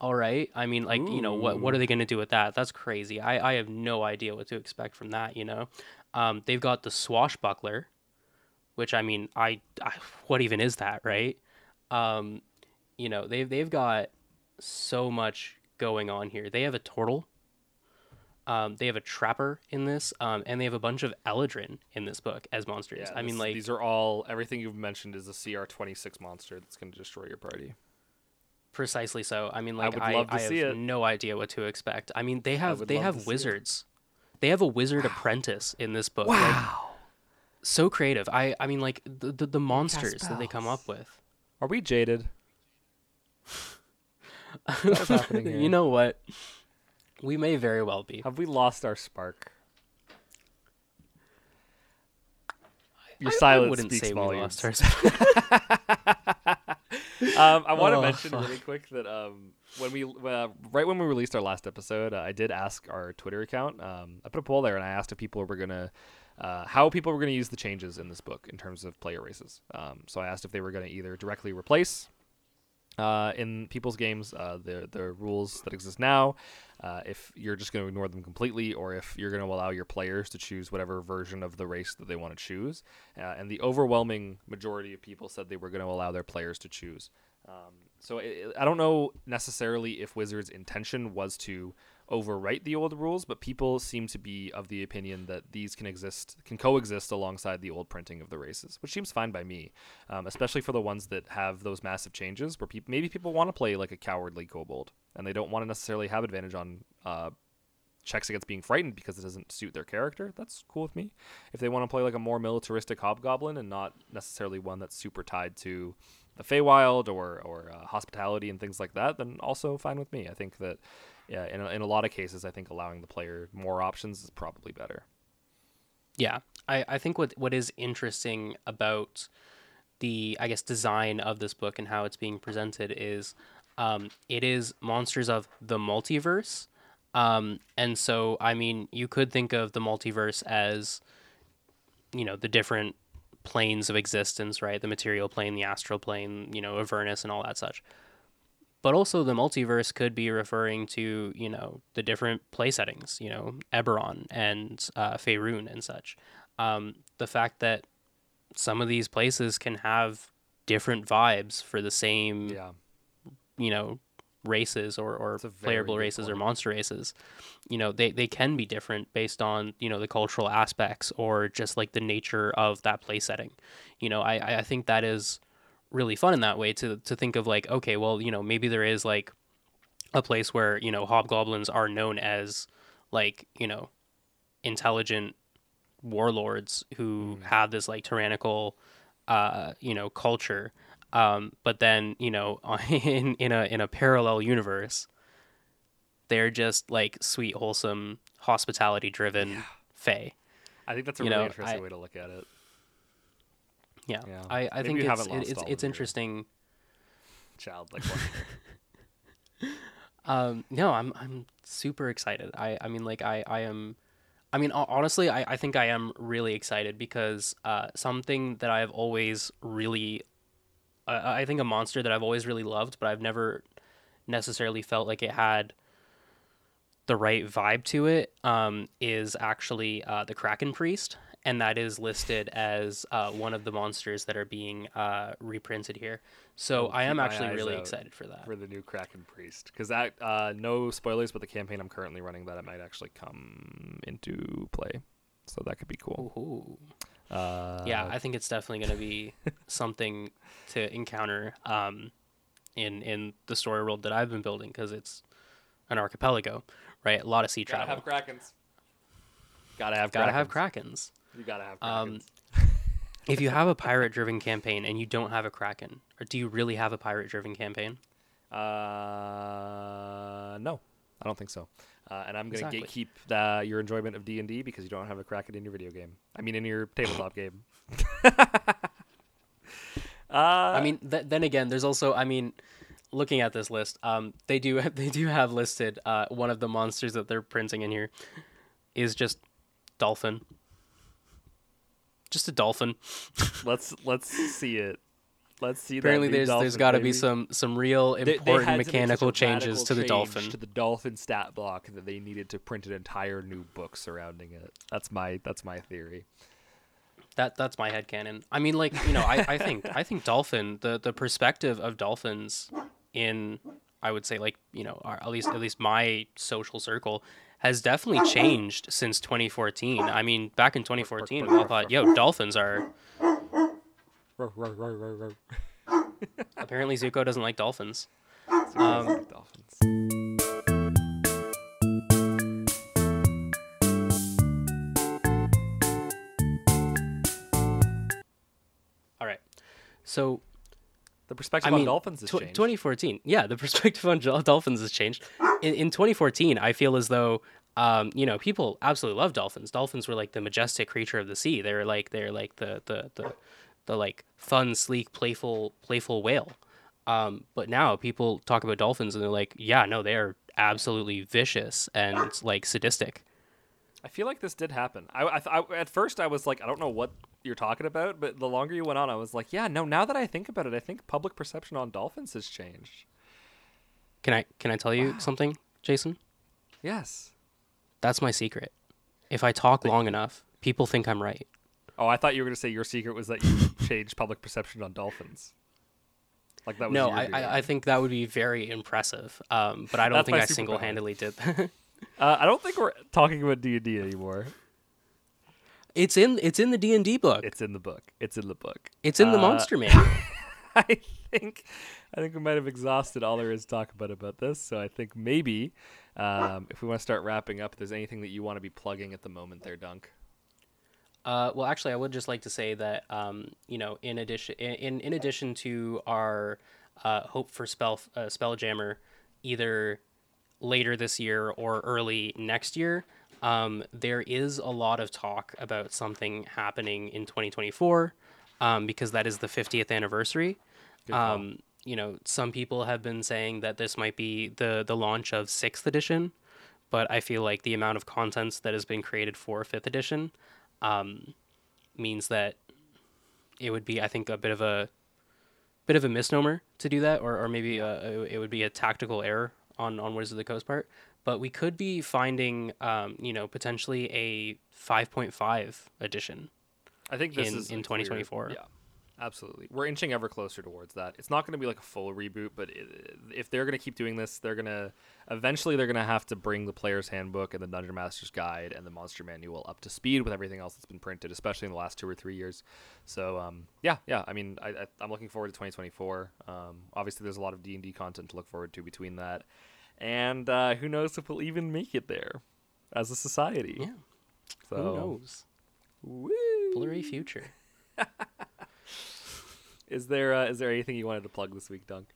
All right. I mean, like, you know, what what are they going to do with that? That's crazy. I, I have no idea what to expect from that, you know. Um, they've got the Swashbuckler, which I mean, I, I what even is that, right? Um, you know, they've they've got so much going on here. They have a turtle. Um, they have a trapper in this, um, and they have a bunch of Eladrin in this book as monsters. I mean, this- like, these are all everything you've mentioned is a CR twenty six monster that's going to destroy your party. Precisely so. I mean, like I would I, love to I have see it. no idea what to expect. I mean, they have they have wizards. They have a wizard apprentice in this book. Like, so creative. I I mean, like the the, the monsters that they come up with. Are we jaded? What's happening here? you know what? We may very well be. Have we lost our spark? Your I- I silence wouldn't speaks say we volumes. lost our um, I want to Oh, mention fuck. really quick that um, when we uh, right when we released our last episode, uh, I did ask our Twitter account. Um, I put a poll there and I asked if people were gonna uh, how people were gonna use the changes in this book in terms of player races. Um, so I asked if they were gonna either directly replace uh, in people's games uh, the the rules that exist now. Uh, if you're just going to ignore them completely, or if you're going to allow your players to choose whatever version of the race that they want to choose, uh, and the overwhelming majority of people said they were going to allow their players to choose. Um, so it, I don't know necessarily if Wizards' intention was to overwrite the old rules, but people seem to be of the opinion that these can exist, can coexist alongside the old printing of the races, which seems fine by me, um, especially for the ones that have those massive changes where peop maybe people want to play like a cowardly kobold and they don't want to necessarily have advantage on uh, checks against being frightened because it doesn't suit their character. That's cool with me. If they want to play like a more militaristic hobgoblin and not necessarily one that's super tied to the Feywild or or uh, hospitality and things like that, then also fine with me. I think that yeah, in a, in a lot of cases, I think allowing the player more options is probably better. Yeah, I, I think what what is interesting about the I guess design of this book and how it's being presented is um, it is monsters of the multiverse, um, and so I mean you could think of the multiverse as you know the different planes of existence, right? The material plane, the astral plane, you know, Avernus, and all that such. But also the multiverse could be referring to, you know, the different play settings, you know, Eberron and uh, Faerun and such. Um, the fact that some of these places can have different vibes for the same, Yeah, you know, races or, or That's a very playable races or monster races. You know, they, they can be different based on, you know, the cultural aspects or just like the nature of that play setting. You know, I, I think that is really fun in that way to to think of like, okay, well, you know, maybe there is like a place where, you know, hobgoblins are known as like, you know, intelligent warlords who have this like tyrannical uh, you know, culture. Um, but then, you know, in in a in a parallel universe, they're just like sweet, wholesome, hospitality driven fae. I think that's a You really know, interesting I- way to look at it. Yeah. Yeah. I, I Maybe think it's haven't lost it, it's it's interesting. Child like wonder. Um, no, I'm I'm super excited. I I mean like I I am I mean honestly I I think I am really excited because uh something that I've always really I I think a monster that I've always really loved, but I've never necessarily felt like it had the right vibe to it um, is actually uh, the Kraken Priest, and that is listed as uh, one of the monsters that are being uh, reprinted here. So I'll I am actually really excited for that. for the new Kraken Priest because that uh, no spoilers, but the campaign I'm currently running that it might actually come into play, so that could be cool. Ooh. Uh, yeah, I think it's definitely going to be something to encounter um, in in the story world that I've been building because it's an archipelago, right? A lot of sea travel. gotta travel. have Krakens. Gotta have Gotta Krakens. have krakens. You gotta have Um, If you have a pirate-driven campaign and you don't have a kraken, or do you really have a pirate-driven campaign? Uh, no, I don't think so. Uh, and I'm gonna Exactly. gatekeep the, your enjoyment of D and D because you don't have a Kraken in your video game. I mean, in your tabletop game. uh, I mean, th- then again, there's also, I mean, looking at this list, um, they do they do have listed uh, one of the monsters that they're printing in here is just dolphin, just a dolphin. let's let's see it. Let's see. Apparently, that new there's there's dolphin, got to be some some real They- they important had to make such a mechanical changes radical to the change dolphin. to the dolphin stat block that they needed to print an entire new book surrounding it. That's my that's my theory. That that's my headcanon. I mean, like you know, I, I think I think dolphin the the perspective of dolphins in I would say like you know our, at least at least my social circle has definitely changed since 2014. I mean, back in 2014, we all thought, yo, dolphins are. Apparently, Zuko doesn't like dolphins. Um, Dolphins. all right. So The perspective I mean, on Dolphins has tw- changed. 2014. Yeah, the perspective on Dolphins has changed. In, in 2014, I feel as though um, you know people absolutely love dolphins. Dolphins were like the majestic creature of the sea. They're like they're like the the the, the like fun, sleek, playful playful whale. Um, but now people talk about dolphins and they're like, yeah, no, they are absolutely vicious and like sadistic. I feel like this did happen. I, I, I at first I was like, I don't know what you're talking about, but the longer you went on, I was like, yeah, no. Now that I think about it, I think public perception on dolphins has changed. Can I can I tell you something, Jason? Yes. That's my secret. If I talk long enough, people think I'm right. Oh, I thought you were going to say your secret was that you changed public perception on dolphins. Like that was No, your I, doing. I, I think that would be very impressive. Um, but I don't think I single handedly did that. Uh, I don't think we're talking about D and D anymore. It's in it's in the D and D book. It's in the book. It's in the book. It's in the uh, Monster Manual. I think I think we might have exhausted all there is to talk about about this. So I think maybe um, if we want to start wrapping up, if there's anything that you want to be plugging at the moment, there, Dunk. Uh, well, actually, I would just like to say that um, you know, in addition, in in addition to our uh, hope for spell uh, Spelljammer, either later this year or early next year, um, there is a lot of talk about something happening in 2024, um, because that is the 50th anniversary. Um, you know, some people have been saying that this might be the the launch of sixth edition, but I feel like the amount of contents that has been created for fifth edition um, means that it would be, I think, a bit of a bit of a misnomer to do that, or, or maybe uh it would be a tactical error on on Wizards of the Coast part. But we could be finding, um, you know, potentially a 5.5 edition. I think this in- is in clear- 2024. Yeah, absolutely. We're inching ever closer towards that. It's not going to be like a full reboot, but it, if they're going to keep doing this, they're going to eventually they're going to have to bring the player's handbook and the dungeon master's guide and the monster manual up to speed with everything else that's been printed, especially in the last two or three years. So um, yeah, yeah. I mean, I, I, I'm looking forward to 2024. Um, obviously, there's a lot of D and D content to look forward to between that, and uh, who knows if we'll even make it there as a society. Yeah, So who knows? Woo. Blurry future. Is there uh, is there anything you wanted to plug this week, Dunk?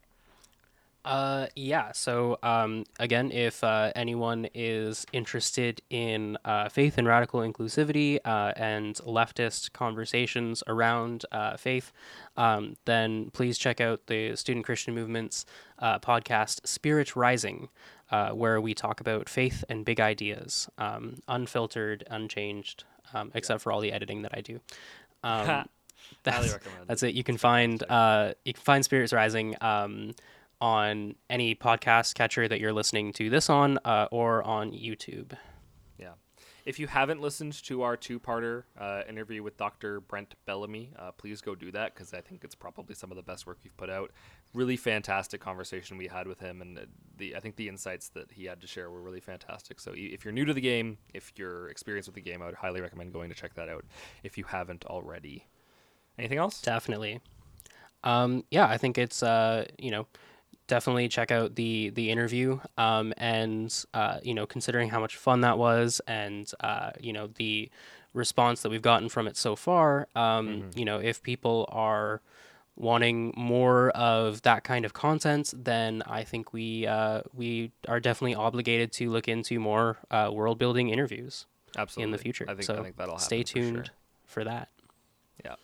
Uh, yeah. So, um, again, if uh, anyone is interested in uh, faith and radical inclusivity uh, and leftist conversations around uh, faith, um, then please check out the Student Christian Movement's uh, podcast, Spirit Rising, uh, where we talk about faith and big ideas, um, unfiltered, unchanged, um, except for all the editing that I do. Um, Highly that's, recommend. that's it. You can find uh, you can find Spirits Rising um, on any podcast catcher that you're listening to this on, uh, or on YouTube. Yeah. If you haven't listened to our two-parter uh, interview with Dr. Brent Bellamy, uh, please go do that because I think it's probably some of the best work we've put out. Really fantastic conversation we had with him, and uh, the I think the insights that he had to share were really fantastic. So if you're new to the game, if you're experienced with the game, I would highly recommend going to check that out if you haven't already. Anything else? Definitely. Um, yeah, I think it's uh, you know definitely check out the the interview um, and uh, you know considering how much fun that was and uh, you know the response that we've gotten from it so far um, you know if people are wanting more of that kind of content then i think we uh, we are definitely obligated to look into more uh, world building interviews Absolutely. in the future I think, so I think that'll happen. stay for sure. tuned for that Yeah.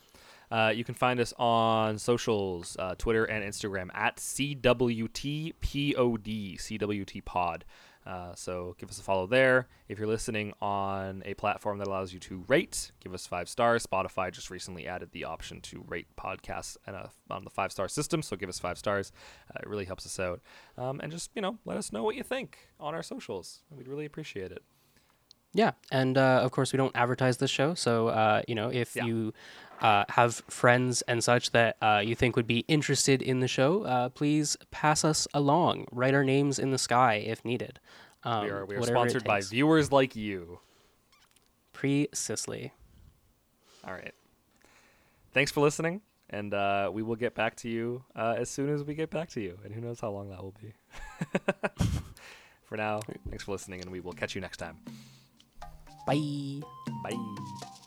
Uh, you can find us on socials, uh, Twitter and Instagram at CWTPOD, CWT Pod. Uh, so give us a follow there. If you're listening on a platform that allows you to rate, give us five stars. Spotify just recently added the option to rate podcasts and, uh, on the five star system, so give us five stars. Uh, it really helps us out. Um, and just, you know, let us know what you think on our socials. We'd really appreciate it. Yeah, and uh, of course we don't advertise this show, so uh, you know if Yeah. you uh, have friends and such that uh, you think would be interested in the show, uh, please pass us along. Write our names in the sky if needed. Um, we are, we are sponsored by viewers like you. Pre Sisley. All right. Thanks for listening. and uh, we will get back to you uh, as soon as we get back to you. And who knows how long that will be. for now, thanks for listening, and we will catch you next time. 拜拜。